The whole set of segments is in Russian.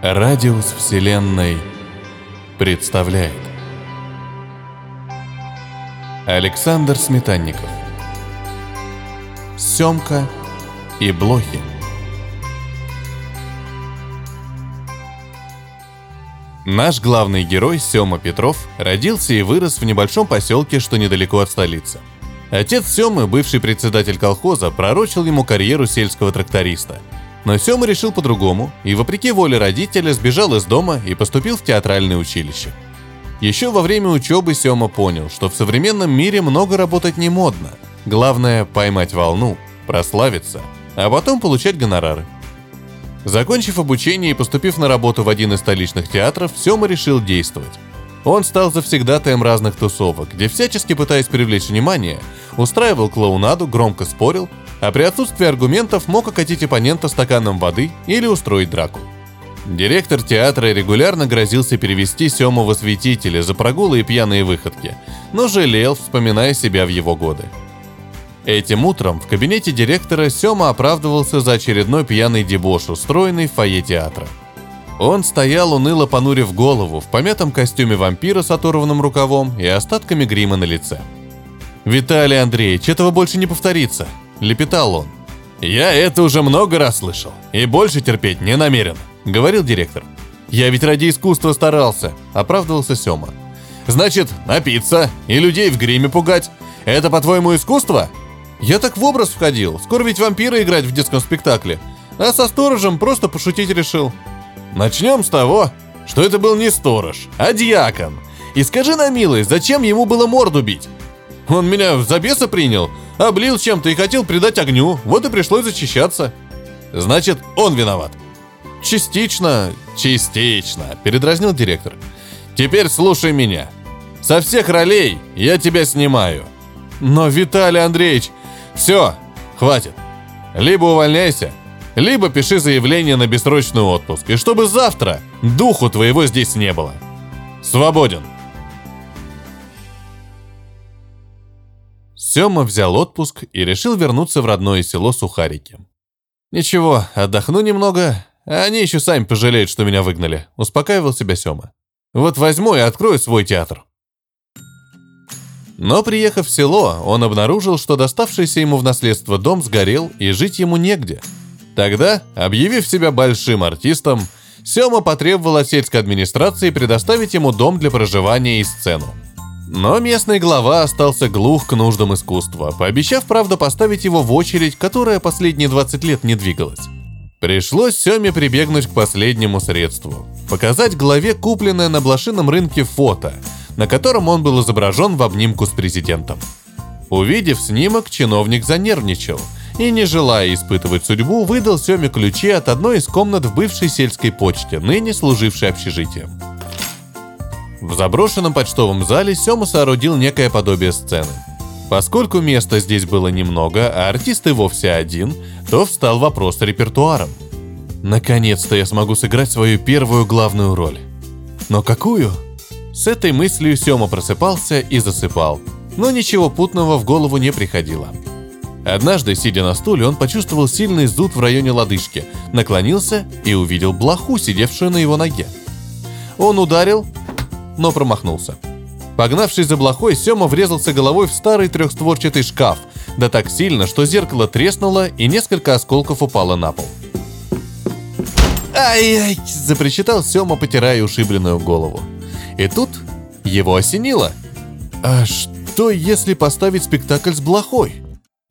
Радиус Вселенной представляет Александр Сметанников Семка и Блохи Наш главный герой Сема Петров родился и вырос в небольшом поселке, что недалеко от столицы. Отец Семы, бывший председатель колхоза, пророчил ему карьеру сельского тракториста. Но Сема решил по-другому и, вопреки воле родителя, сбежал из дома и поступил в театральное училище. Еще во время учебы Сема понял, что в современном мире много работать не модно. Главное – поймать волну, прославиться, а потом получать гонорары – Закончив обучение и поступив на работу в один из столичных театров, Сёма решил действовать. Он стал завсегдатаем разных тусовок, где всячески пытаясь привлечь внимание, устраивал клоунаду, громко спорил, а при отсутствии аргументов мог окатить оппонента стаканом воды или устроить драку. Директор театра регулярно грозился перевести Сему в осветителя за прогулы и пьяные выходки, но жалел, вспоминая себя в его годы – Этим утром в кабинете директора Сёма оправдывался за очередной пьяный дебош, устроенный в фойе театра. Он стоял уныло понурив голову в помятом костюме вампира с оторванным рукавом и остатками грима на лице. «Виталий Андреевич, этого больше не повторится», — лепетал он. «Я это уже много раз слышал и больше терпеть не намерен», — говорил директор. «Я ведь ради искусства старался», — оправдывался Сёма. «Значит, напиться и людей в гриме пугать — это, по-твоему, искусство?» Я так в образ входил. Скоро ведь вампира играть в детском спектакле. А со сторожем просто пошутить решил. Начнем с того, что это был не сторож, а дьякон. И скажи на милость, зачем ему было морду бить? Он меня за беса принял, облил чем-то и хотел придать огню, вот и пришлось зачищаться. Значит, он виноват. Частично, частично, передразнил директор. Теперь слушай меня. Со всех ролей я тебя снимаю. Но, Виталий Андреевич, все, хватит. Либо увольняйся, либо пиши заявление на бессрочный отпуск, и чтобы завтра духу твоего здесь не было. Свободен. Сема взял отпуск и решил вернуться в родное село Сухарики. «Ничего, отдохну немного, они еще сами пожалеют, что меня выгнали», — успокаивал себя Сема. «Вот возьму и открою свой театр». Но приехав в село, он обнаружил, что доставшийся ему в наследство дом сгорел и жить ему негде. Тогда, объявив себя большим артистом, Сема потребовал от сельской администрации предоставить ему дом для проживания и сцену. Но местный глава остался глух к нуждам искусства, пообещав, правда, поставить его в очередь, которая последние 20 лет не двигалась. Пришлось Семе прибегнуть к последнему средству – показать главе купленное на блошином рынке фото – на котором он был изображен в обнимку с президентом. Увидев снимок, чиновник занервничал и, не желая испытывать судьбу, выдал Семе ключи от одной из комнат в бывшей сельской почте, ныне служившей общежитием. В заброшенном почтовом зале Сема соорудил некое подобие сцены. Поскольку места здесь было немного, а артист и вовсе один, то встал вопрос с репертуаром. Наконец-то я смогу сыграть свою первую главную роль. Но какую? С этой мыслью Сёма просыпался и засыпал, но ничего путного в голову не приходило. Однажды, сидя на стуле, он почувствовал сильный зуд в районе лодыжки, наклонился и увидел блоху, сидевшую на его ноге. Он ударил, но промахнулся. Погнавшись за блохой, Сёма врезался головой в старый трехстворчатый шкаф, да так сильно, что зеркало треснуло и несколько осколков упало на пол. «Ай-яй!» – запричитал Сёма, потирая ушибленную голову. И тут его осенило. А что, если поставить спектакль с блохой?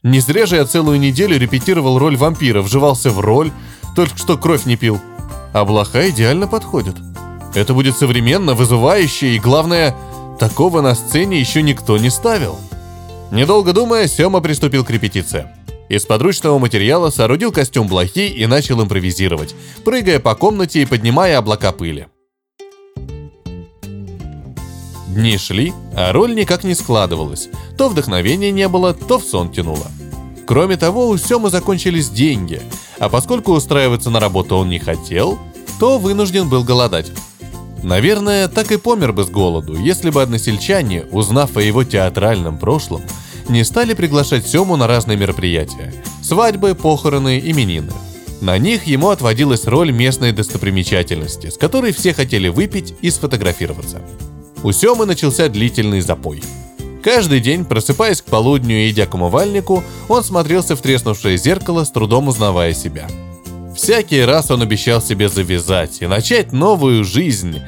Не зря же я целую неделю репетировал роль вампира, вживался в роль, только что кровь не пил. А блоха идеально подходит. Это будет современно, вызывающе и, главное, такого на сцене еще никто не ставил. Недолго думая, Сема приступил к репетиции. Из подручного материала соорудил костюм блохи и начал импровизировать, прыгая по комнате и поднимая облака пыли. Дни шли, а роль никак не складывалась. То вдохновения не было, то в сон тянуло. Кроме того, у Семы закончились деньги, а поскольку устраиваться на работу он не хотел, то вынужден был голодать. Наверное, так и помер бы с голоду, если бы односельчане, узнав о его театральном прошлом, не стали приглашать Сему на разные мероприятия – свадьбы, похороны, именины. На них ему отводилась роль местной достопримечательности, с которой все хотели выпить и сфотографироваться. У Семы начался длительный запой. Каждый день, просыпаясь к полудню и идя к умывальнику, он смотрелся в треснувшее зеркало, с трудом узнавая себя. Всякий раз он обещал себе завязать и начать новую жизнь,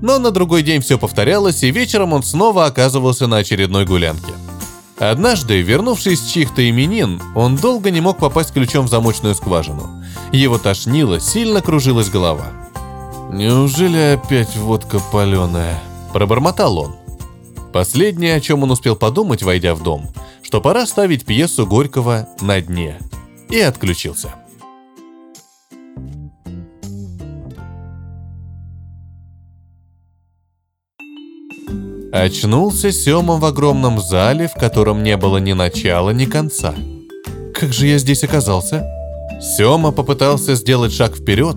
но на другой день все повторялось, и вечером он снова оказывался на очередной гулянке. Однажды, вернувшись с чьих-то именин, он долго не мог попасть ключом в замочную скважину. Его тошнило, сильно кружилась голова. «Неужели опять водка паленая?» – пробормотал он. Последнее, о чем он успел подумать, войдя в дом, что пора ставить пьесу Горького на дне. И отключился. Очнулся Сёма в огромном зале, в котором не было ни начала, ни конца. Как же я здесь оказался? Сёма попытался сделать шаг вперед,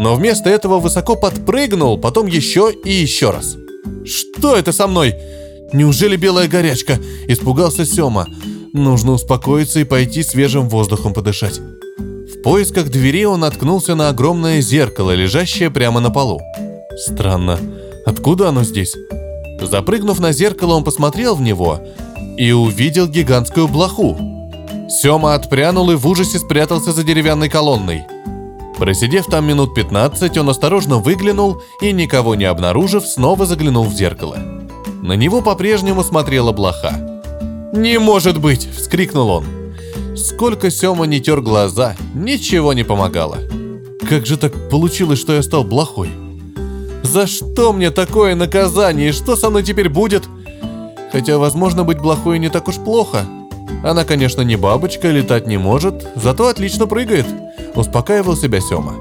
но вместо этого высоко подпрыгнул, потом еще и еще раз. «Что это со мной? Неужели белая горячка?» – испугался Сёма. «Нужно успокоиться и пойти свежим воздухом подышать». В поисках двери он наткнулся на огромное зеркало, лежащее прямо на полу. Странно, откуда оно здесь? Запрыгнув на зеркало, он посмотрел в него и увидел гигантскую блоху. Сёма отпрянул и в ужасе спрятался за деревянной колонной. Просидев там минут 15, он осторожно выглянул и, никого не обнаружив, снова заглянул в зеркало. На него по-прежнему смотрела блоха. «Не может быть!» – вскрикнул он. Сколько Сёма не тер глаза, ничего не помогало. «Как же так получилось, что я стал блохой?» За что мне такое наказание? Что со мной теперь будет? Хотя, возможно, быть плохой не так уж плохо. Она, конечно, не бабочка, летать не может, зато отлично прыгает. Успокаивал себя Сёма.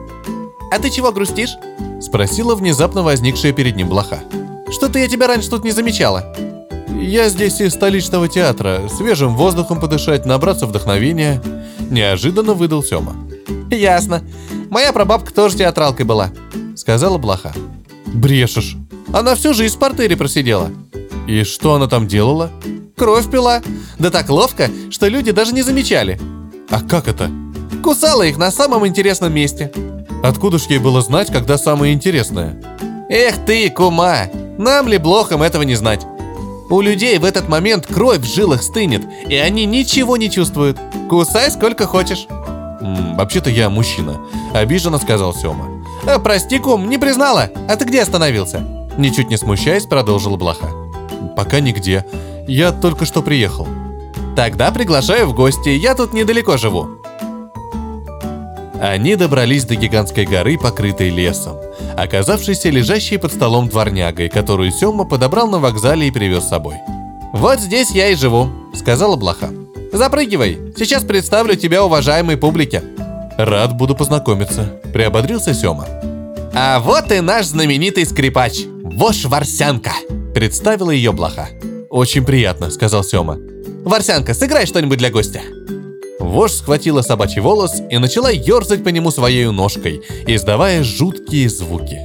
«А ты чего грустишь?» Спросила внезапно возникшая перед ним блоха. «Что-то я тебя раньше тут не замечала». «Я здесь из столичного театра. Свежим воздухом подышать, набраться вдохновения». Неожиданно выдал Сёма. «Ясно. Моя прабабка тоже театралкой была», — сказала блоха. Брешешь. Она всю жизнь в портере просидела. И что она там делала? Кровь пила. Да так ловко, что люди даже не замечали. А как это? Кусала их на самом интересном месте. Откуда ж ей было знать, когда самое интересное? Эх ты, кума, нам ли блохам этого не знать? У людей в этот момент кровь в жилах стынет, и они ничего не чувствуют. Кусай сколько хочешь. М, вообще-то я мужчина, обиженно сказал Сёма. «Э, «Прости, кум, не признала. А ты где остановился?» Ничуть не смущаясь, продолжила Блоха. «Пока нигде. Я только что приехал». «Тогда приглашаю в гости, я тут недалеко живу». Они добрались до гигантской горы, покрытой лесом, оказавшейся лежащей под столом дворнягой, которую Сёма подобрал на вокзале и привез с собой. «Вот здесь я и живу», — сказала Блоха. «Запрыгивай, сейчас представлю тебя уважаемой публике». «Рад буду познакомиться», — приободрился Сёма. «А вот и наш знаменитый скрипач, Вош Варсянка», — представила ее блоха. «Очень приятно», — сказал Сёма. «Варсянка, сыграй что-нибудь для гостя». Вож схватила собачий волос и начала ерзать по нему своей ножкой, издавая жуткие звуки.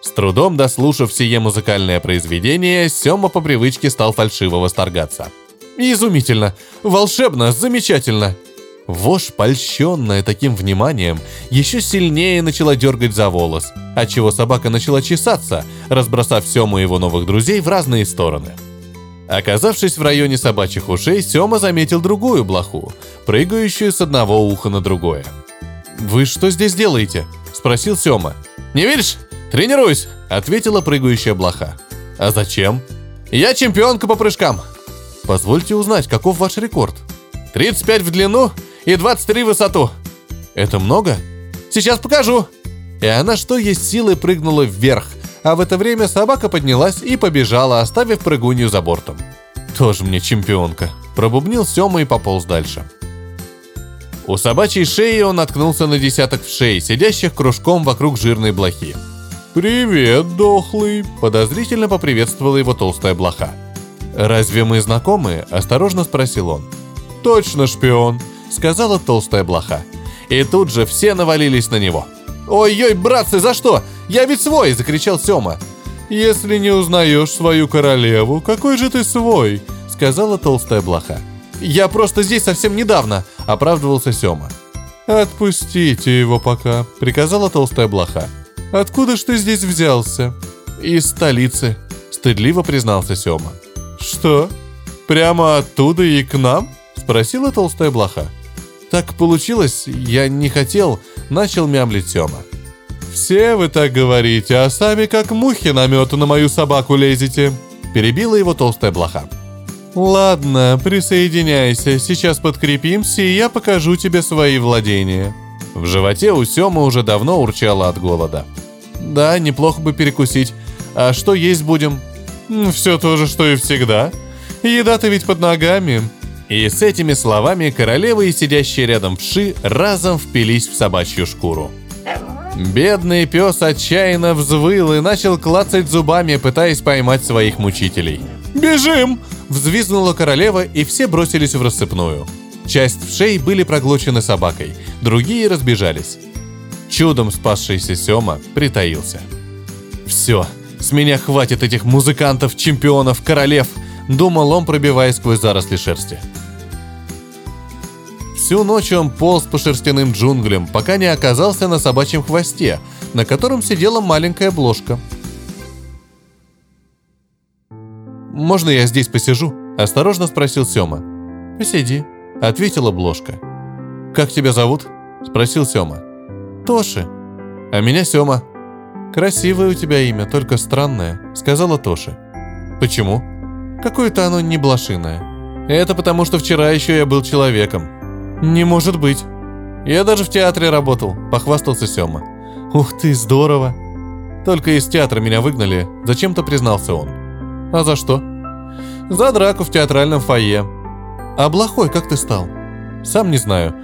С трудом дослушав сие музыкальное произведение, Сёма по привычке стал фальшиво восторгаться – Изумительно, волшебно, замечательно. Вож, польщенная таким вниманием, еще сильнее начала дергать за волос, отчего собака начала чесаться, разбросав Сему и его новых друзей в разные стороны. Оказавшись в районе собачьих ушей, Сема заметил другую блоху, прыгающую с одного уха на другое. «Вы что здесь делаете?» – спросил Сема. «Не видишь? Тренируюсь!» – ответила прыгающая блоха. «А зачем?» «Я чемпионка по прыжкам!» Позвольте узнать, каков ваш рекорд? 35 в длину и 23 в высоту. Это много? Сейчас покажу. И она что есть силы прыгнула вверх, а в это время собака поднялась и побежала, оставив прыгунью за бортом. Тоже мне чемпионка. Пробубнил Сёма и пополз дальше. У собачьей шеи он наткнулся на десяток в шеи, сидящих кружком вокруг жирной блохи. «Привет, дохлый!» – подозрительно поприветствовала его толстая блоха. «Разве мы знакомы?» – осторожно спросил он. «Точно шпион», – сказала толстая блоха. И тут же все навалились на него. «Ой-ой, братцы, за что? Я ведь свой!» – закричал Сёма. «Если не узнаешь свою королеву, какой же ты свой?» – сказала толстая блоха. Я просто здесь совсем недавно», — оправдывался Сёма. «Отпустите его пока», — приказала толстая блоха. «Откуда ж ты здесь взялся?» «Из столицы», — стыдливо признался Сёма. «Что? Прямо оттуда и к нам?» — спросила толстая блоха. «Так получилось, я не хотел», — начал мямлить Сёма. «Все вы так говорите, а сами как мухи на мед на мою собаку лезете», — перебила его толстая блоха. «Ладно, присоединяйся, сейчас подкрепимся, и я покажу тебе свои владения». В животе у Сёмы уже давно урчало от голода. «Да, неплохо бы перекусить. А что есть будем?» «Все то же, что и всегда. Еда-то ведь под ногами». И с этими словами королева и сидящие рядом вши разом впились в собачью шкуру. Бедный пес отчаянно взвыл и начал клацать зубами, пытаясь поймать своих мучителей. «Бежим!» – взвизгнула королева, и все бросились в рассыпную. Часть вшей были проглочены собакой, другие разбежались. Чудом спасшийся Сёма притаился. «Все, с меня хватит этих музыкантов, чемпионов, королев!» – думал он, пробиваясь сквозь заросли шерсти. Всю ночь он полз по шерстяным джунглям, пока не оказался на собачьем хвосте, на котором сидела маленькая бложка. «Можно я здесь посижу?» – осторожно спросил Сёма. «Посиди», – ответила бложка. «Как тебя зовут?» – спросил Сёма. «Тоши». «А меня Сёма». «Красивое у тебя имя, только странное», – сказала Тоши. «Почему?» «Какое-то оно не блошиное». «Это потому, что вчера еще я был человеком», «Не может быть. Я даже в театре работал», — похвастался Сёма. «Ух ты, здорово!» «Только из театра меня выгнали», — зачем-то признался он. «А за что?» «За драку в театральном фойе». «А плохой как ты стал?» «Сам не знаю.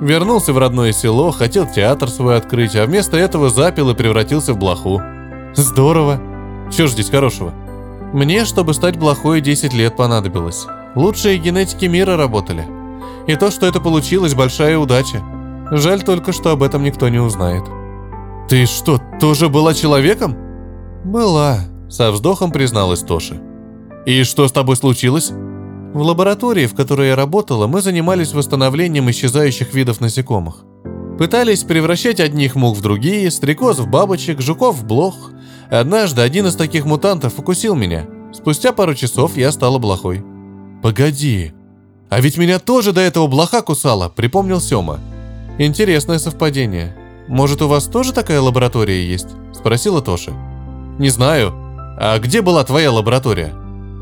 Вернулся в родное село, хотел театр свой открыть, а вместо этого запил и превратился в блоху». «Здорово!» «Чё ж здесь хорошего?» «Мне, чтобы стать блохой, 10 лет понадобилось. Лучшие генетики мира работали», и то, что это получилось, большая удача. Жаль только, что об этом никто не узнает. «Ты что, тоже была человеком?» «Была», — со вздохом призналась Тоша. «И что с тобой случилось?» В лаборатории, в которой я работала, мы занимались восстановлением исчезающих видов насекомых. Пытались превращать одних мух в другие, стрекоз в бабочек, жуков в блох. Однажды один из таких мутантов укусил меня. Спустя пару часов я стала блохой. «Погоди, «А ведь меня тоже до этого блоха кусала», — припомнил Сёма. «Интересное совпадение. Может, у вас тоже такая лаборатория есть?» — спросила Тоша. «Не знаю. А где была твоя лаборатория?»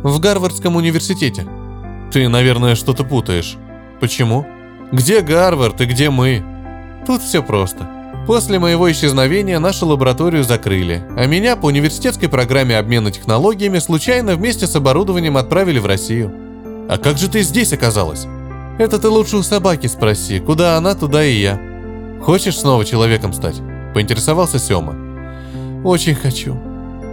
«В Гарвардском университете». «Ты, наверное, что-то путаешь». «Почему?» «Где Гарвард и где мы?» «Тут все просто. После моего исчезновения нашу лабораторию закрыли, а меня по университетской программе обмена технологиями случайно вместе с оборудованием отправили в Россию. А как же ты здесь оказалась? Это ты лучше у собаки спроси. Куда она, туда и я. Хочешь снова человеком стать? Поинтересовался Сёма. Очень хочу.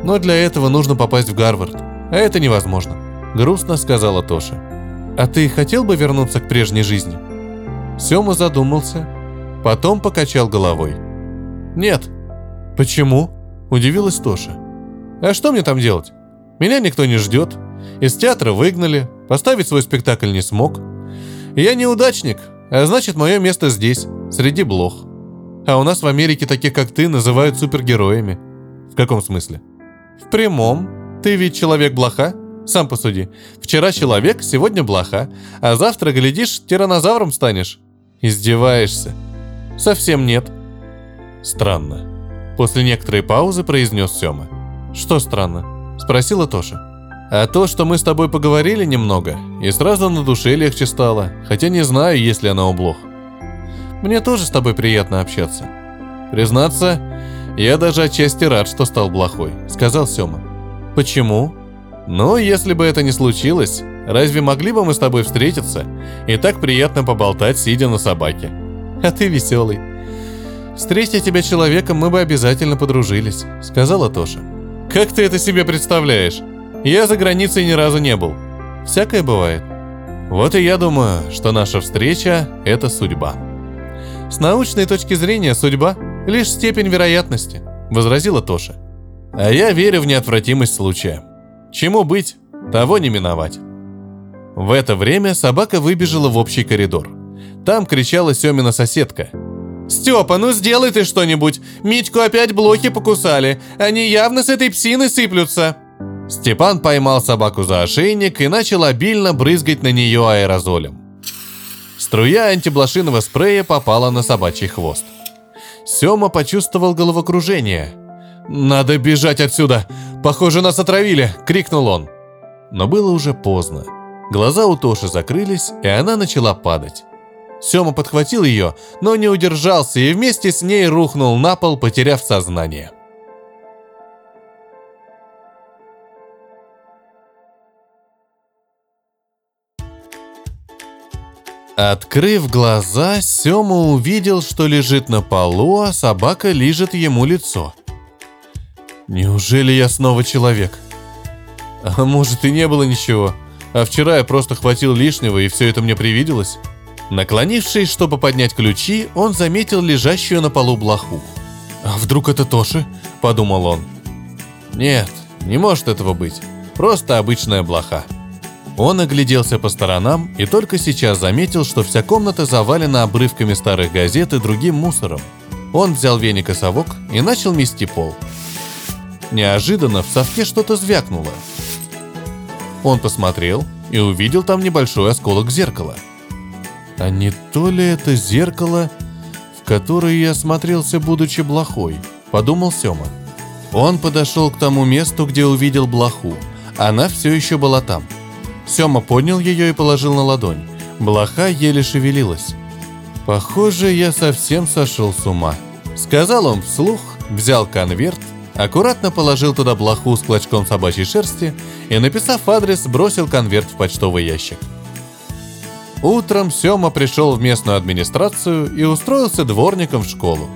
Но для этого нужно попасть в Гарвард. А это невозможно. Грустно сказала Тоша. А ты хотел бы вернуться к прежней жизни? Сёма задумался, потом покачал головой. Нет. Почему? Удивилась Тоша. А что мне там делать? Меня никто не ждет. Из театра выгнали, Поставить свой спектакль не смог. Я неудачник, а значит мое место здесь, среди блох. А у нас в Америке таких, как ты, называют супергероями. В каком смысле? В прямом. Ты ведь человек-блоха? Сам посуди. Вчера человек, сегодня блоха, а завтра, глядишь, тиранозавром станешь. Издеваешься. Совсем нет. Странно. После некоторой паузы произнес Сёма. Что странно? Спросила Тоша. А то, что мы с тобой поговорили немного, и сразу на душе легче стало, хотя не знаю, есть ли она у блох. Мне тоже с тобой приятно общаться. Признаться, я даже отчасти рад, что стал блохой, сказал Сёма. Почему? Ну, если бы это не случилось, разве могли бы мы с тобой встретиться и так приятно поболтать, сидя на собаке? А ты веселый. Встретя тебя человеком, мы бы обязательно подружились, сказала Тоша. Как ты это себе представляешь? Я за границей ни разу не был. Всякое бывает. Вот и я думаю, что наша встреча – это судьба. С научной точки зрения судьба – лишь степень вероятности, возразила Тоша. А я верю в неотвратимость случая. Чему быть, того не миновать. В это время собака выбежала в общий коридор. Там кричала Семина соседка. «Степа, ну сделай ты что-нибудь! Митьку опять блохи покусали! Они явно с этой псины сыплются!» Степан поймал собаку за ошейник и начал обильно брызгать на нее аэрозолем. Струя антиблошиного спрея попала на собачий хвост. Сема почувствовал головокружение. «Надо бежать отсюда! Похоже, нас отравили!» — крикнул он. Но было уже поздно. Глаза у Тоши закрылись, и она начала падать. Сема подхватил ее, но не удержался и вместе с ней рухнул на пол, потеряв сознание. Открыв глаза, Сема увидел, что лежит на полу, а собака лижет ему лицо. «Неужели я снова человек?» «А может и не было ничего, а вчера я просто хватил лишнего, и все это мне привиделось?» Наклонившись, чтобы поднять ключи, он заметил лежащую на полу блоху. «А вдруг это Тоши?» – подумал он. «Нет, не может этого быть. Просто обычная блоха». Он огляделся по сторонам и только сейчас заметил, что вся комната завалена обрывками старых газет и другим мусором. Он взял веник и совок и начал мести пол. Неожиданно в совке что-то звякнуло. Он посмотрел и увидел там небольшой осколок зеркала – а не то ли это зеркало, в которое я смотрелся, будучи блохой, подумал Сема. Он подошел к тому месту, где увидел блоху. Она все еще была там. Сема поднял ее и положил на ладонь. Блоха еле шевелилась. «Похоже, я совсем сошел с ума», — сказал он вслух, взял конверт, аккуратно положил туда блоху с клочком собачьей шерсти и, написав адрес, бросил конверт в почтовый ящик. Утром Сёма пришел в местную администрацию и устроился дворником в школу.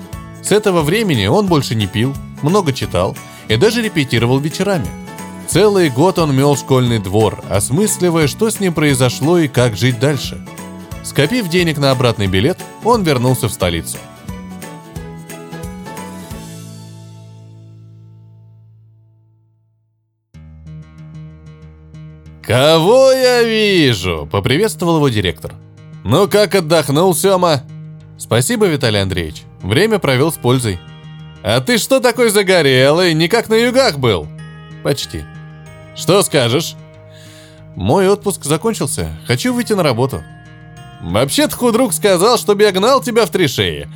С этого времени он больше не пил, много читал и даже репетировал вечерами. Целый год он мел школьный двор, осмысливая, что с ним произошло и как жить дальше. Скопив денег на обратный билет, он вернулся в столицу – «Кого я вижу?» – поприветствовал его директор. «Ну как отдохнул, Сёма?» «Спасибо, Виталий Андреевич. Время провел с пользой». «А ты что такой загорелый? Не как на югах был?» «Почти». «Что скажешь?» «Мой отпуск закончился. Хочу выйти на работу». «Вообще-то худрук сказал, чтобы я гнал тебя в три шеи.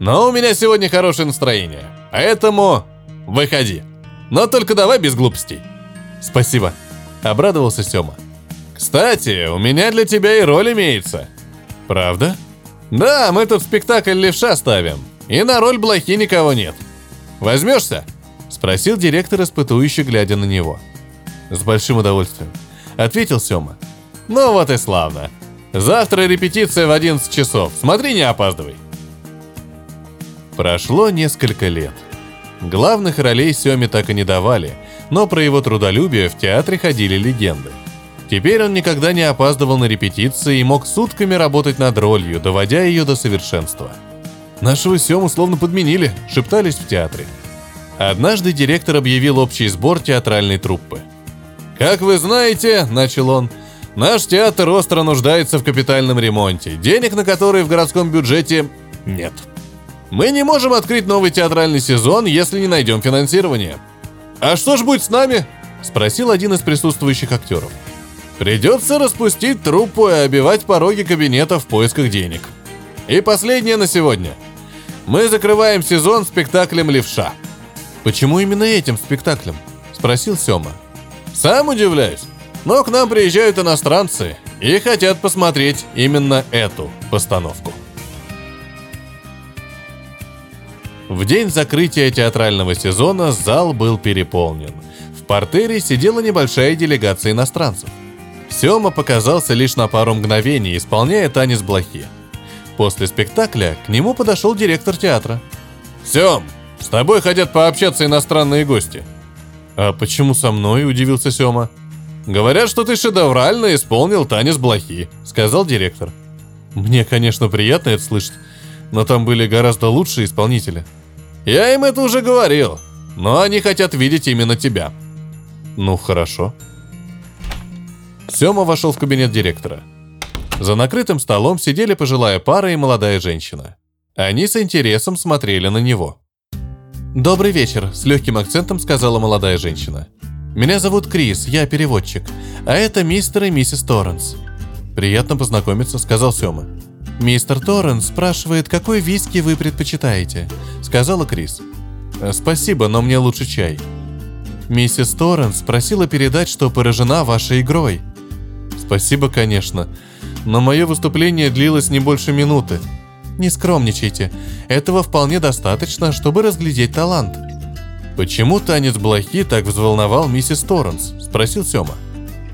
Но у меня сегодня хорошее настроение. Поэтому выходи. Но только давай без глупостей». «Спасибо», — обрадовался Сёма. «Кстати, у меня для тебя и роль имеется». «Правда?» «Да, мы тут спектакль левша ставим, и на роль блохи никого нет. Возьмешься?» — спросил директор, испытующий, глядя на него. «С большим удовольствием», — ответил Сёма. «Ну вот и славно. Завтра репетиция в 11 часов. Смотри, не опаздывай». Прошло несколько лет. Главных ролей Сёме так и не давали — но про его трудолюбие в театре ходили легенды. Теперь он никогда не опаздывал на репетиции и мог сутками работать над ролью, доводя ее до совершенства. «Нашего Сему словно подменили», — шептались в театре. Однажды директор объявил общий сбор театральной труппы. «Как вы знаете», — начал он, — «наш театр остро нуждается в капитальном ремонте, денег на который в городском бюджете нет. Мы не можем открыть новый театральный сезон, если не найдем финансирование. «А что ж будет с нами?» – спросил один из присутствующих актеров. «Придется распустить труппу и обивать пороги кабинета в поисках денег. И последнее на сегодня. Мы закрываем сезон спектаклем «Левша». «Почему именно этим спектаклем?» – спросил Сёма. «Сам удивляюсь. Но к нам приезжают иностранцы и хотят посмотреть именно эту постановку». В день закрытия театрального сезона зал был переполнен. В портере сидела небольшая делегация иностранцев. Сёма показался лишь на пару мгновений, исполняя танец блохи. После спектакля к нему подошел директор театра. «Сём, с тобой хотят пообщаться иностранные гости». «А почему со мной?» – удивился Сёма. «Говорят, что ты шедеврально исполнил танец блохи», – сказал директор. «Мне, конечно, приятно это слышать, но там были гораздо лучшие исполнители». Я им это уже говорил, но они хотят видеть именно тебя. Ну, хорошо. Сема вошел в кабинет директора. За накрытым столом сидели пожилая пара и молодая женщина. Они с интересом смотрели на него. «Добрый вечер», — с легким акцентом сказала молодая женщина. «Меня зовут Крис, я переводчик, а это мистер и миссис Торренс». «Приятно познакомиться», — сказал Сема. «Мистер Торренс спрашивает, какой виски вы предпочитаете», — сказала Крис. «Э, «Спасибо, но мне лучше чай». «Миссис Торренс просила передать, что поражена вашей игрой». «Спасибо, конечно, но мое выступление длилось не больше минуты». «Не скромничайте, этого вполне достаточно, чтобы разглядеть талант». «Почему танец блохи так взволновал миссис Торренс?» – спросил Сёма.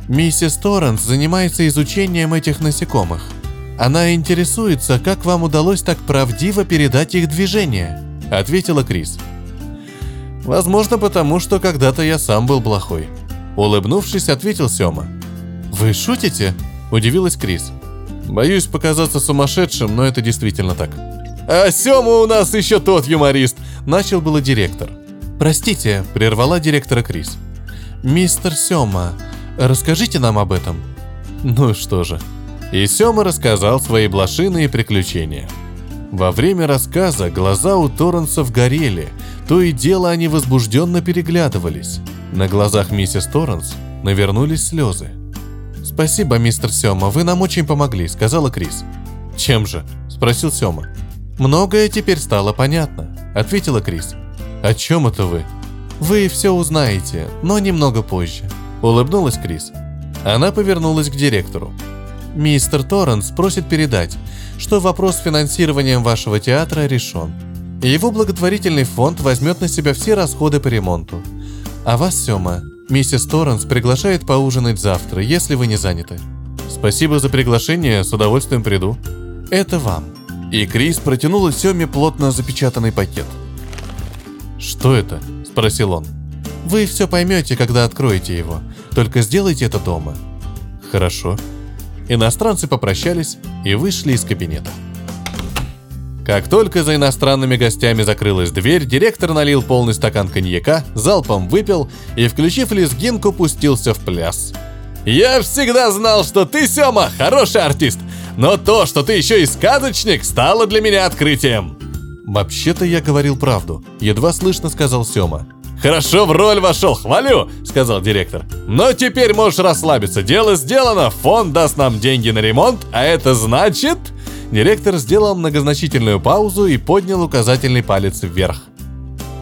«Миссис Торренс занимается изучением этих насекомых. Она интересуется, как вам удалось так правдиво передать их движение», – ответила Крис. «Возможно, потому что когда-то я сам был блохой». Улыбнувшись, ответил Сёма. «Вы шутите?» – удивилась Крис. «Боюсь показаться сумасшедшим, но это действительно так». «А Сёма у нас еще тот юморист!» – начал было директор – «Простите», — прервала директора Крис. «Мистер Сёма, расскажите нам об этом». Ну что же. И Сёма рассказал свои блошиные приключения. Во время рассказа глаза у Торренсов горели, то и дело они возбужденно переглядывались. На глазах миссис Торренс навернулись слезы. «Спасибо, мистер Сёма, вы нам очень помогли», — сказала Крис. «Чем же?» — спросил Сёма. «Многое теперь стало понятно», — ответила Крис. «О чем это вы?» «Вы все узнаете, но немного позже», — улыбнулась Крис. Она повернулась к директору. «Мистер Торренс просит передать, что вопрос с финансированием вашего театра решен. Его благотворительный фонд возьмет на себя все расходы по ремонту. А вас, Сёма, миссис Торренс приглашает поужинать завтра, если вы не заняты». «Спасибо за приглашение, с удовольствием приду». «Это вам». И Крис протянула Сёме плотно запечатанный пакет – «Что это?» – спросил он. «Вы все поймете, когда откроете его. Только сделайте это дома». «Хорошо». Иностранцы попрощались и вышли из кабинета. Как только за иностранными гостями закрылась дверь, директор налил полный стакан коньяка, залпом выпил и, включив лезгинку, пустился в пляс. «Я всегда знал, что ты, Сёма, хороший артист, но то, что ты еще и сказочник, стало для меня открытием!» «Вообще-то я говорил правду», — едва слышно сказал Сёма. «Хорошо в роль вошел, хвалю!» — сказал директор. «Но теперь можешь расслабиться, дело сделано, фонд даст нам деньги на ремонт, а это значит...» Директор сделал многозначительную паузу и поднял указательный палец вверх.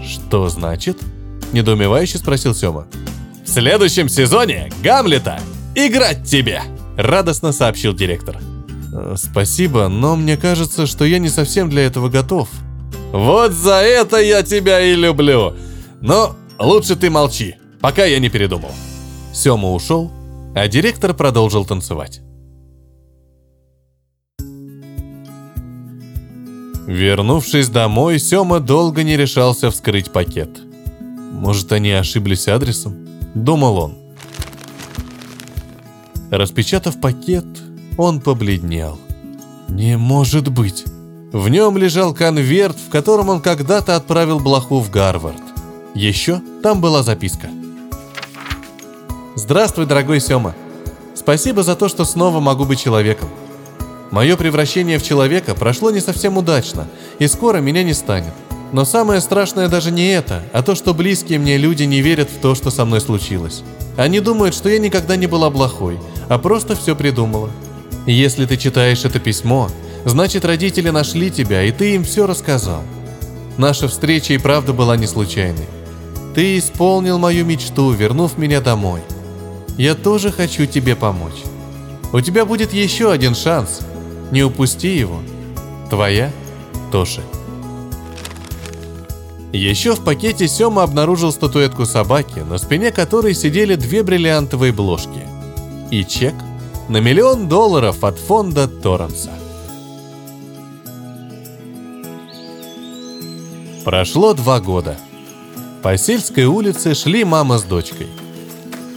«Что значит?» – недоумевающе спросил Сёма. «В следующем сезоне Гамлета играть тебе!» – радостно сообщил директор. «Э, «Спасибо, но мне кажется, что я не совсем для этого готов», вот за это я тебя и люблю. Но лучше ты молчи, пока я не передумал. Сёма ушел, а директор продолжил танцевать. Вернувшись домой, Сёма долго не решался вскрыть пакет. Может, они ошиблись адресом? Думал он. Распечатав пакет, он побледнел. Не может быть. В нем лежал конверт, в котором он когда-то отправил блоху в Гарвард. Еще там была записка. «Здравствуй, дорогой Сёма. Спасибо за то, что снова могу быть человеком. Мое превращение в человека прошло не совсем удачно, и скоро меня не станет. Но самое страшное даже не это, а то, что близкие мне люди не верят в то, что со мной случилось. Они думают, что я никогда не была плохой, а просто все придумала. Если ты читаешь это письмо, Значит, родители нашли тебя, и ты им все рассказал. Наша встреча и правда была не случайной. Ты исполнил мою мечту, вернув меня домой. Я тоже хочу тебе помочь. У тебя будет еще один шанс. Не упусти его. Твоя Тоша. Еще в пакете Сёма обнаружил статуэтку собаки, на спине которой сидели две бриллиантовые бложки. И чек на миллион долларов от фонда Торренса. Прошло два года. По сельской улице шли мама с дочкой.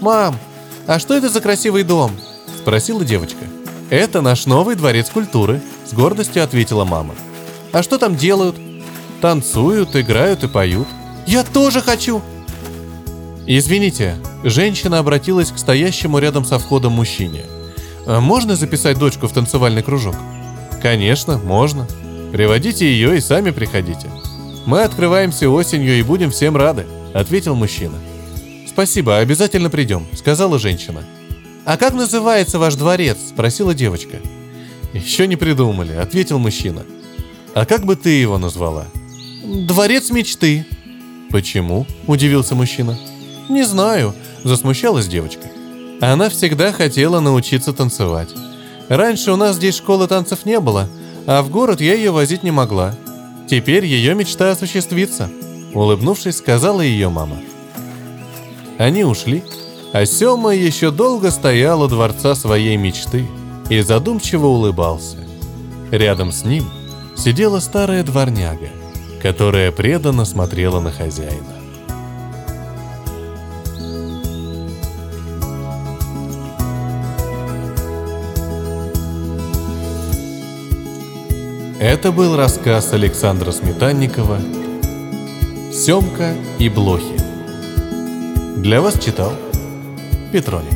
«Мам, а что это за красивый дом?» – спросила девочка. «Это наш новый дворец культуры», – с гордостью ответила мама. «А что там делают?» «Танцуют, играют и поют». «Я тоже хочу!» «Извините», – Женщина обратилась к стоящему рядом со входом мужчине. «А «Можно записать дочку в танцевальный кружок?» «Конечно, можно. Приводите ее и сами приходите. Мы открываемся осенью и будем всем рады», — ответил мужчина. «Спасибо, обязательно придем», — сказала женщина. «А как называется ваш дворец?» — спросила девочка. «Еще не придумали», — ответил мужчина. «А как бы ты его назвала?» «Дворец мечты». «Почему?» — удивился мужчина. «Не знаю», — засмущалась девочка. Она всегда хотела научиться танцевать. Раньше у нас здесь школы танцев не было, а в город я ее возить не могла. Теперь ее мечта осуществится», — улыбнувшись, сказала ее мама. Они ушли, а Сема еще долго стоял у дворца своей мечты и задумчиво улыбался. Рядом с ним сидела старая дворняга, которая преданно смотрела на хозяина. Это был рассказ Александра Сметанникова «Семка и блохи». Для вас читал Петроник.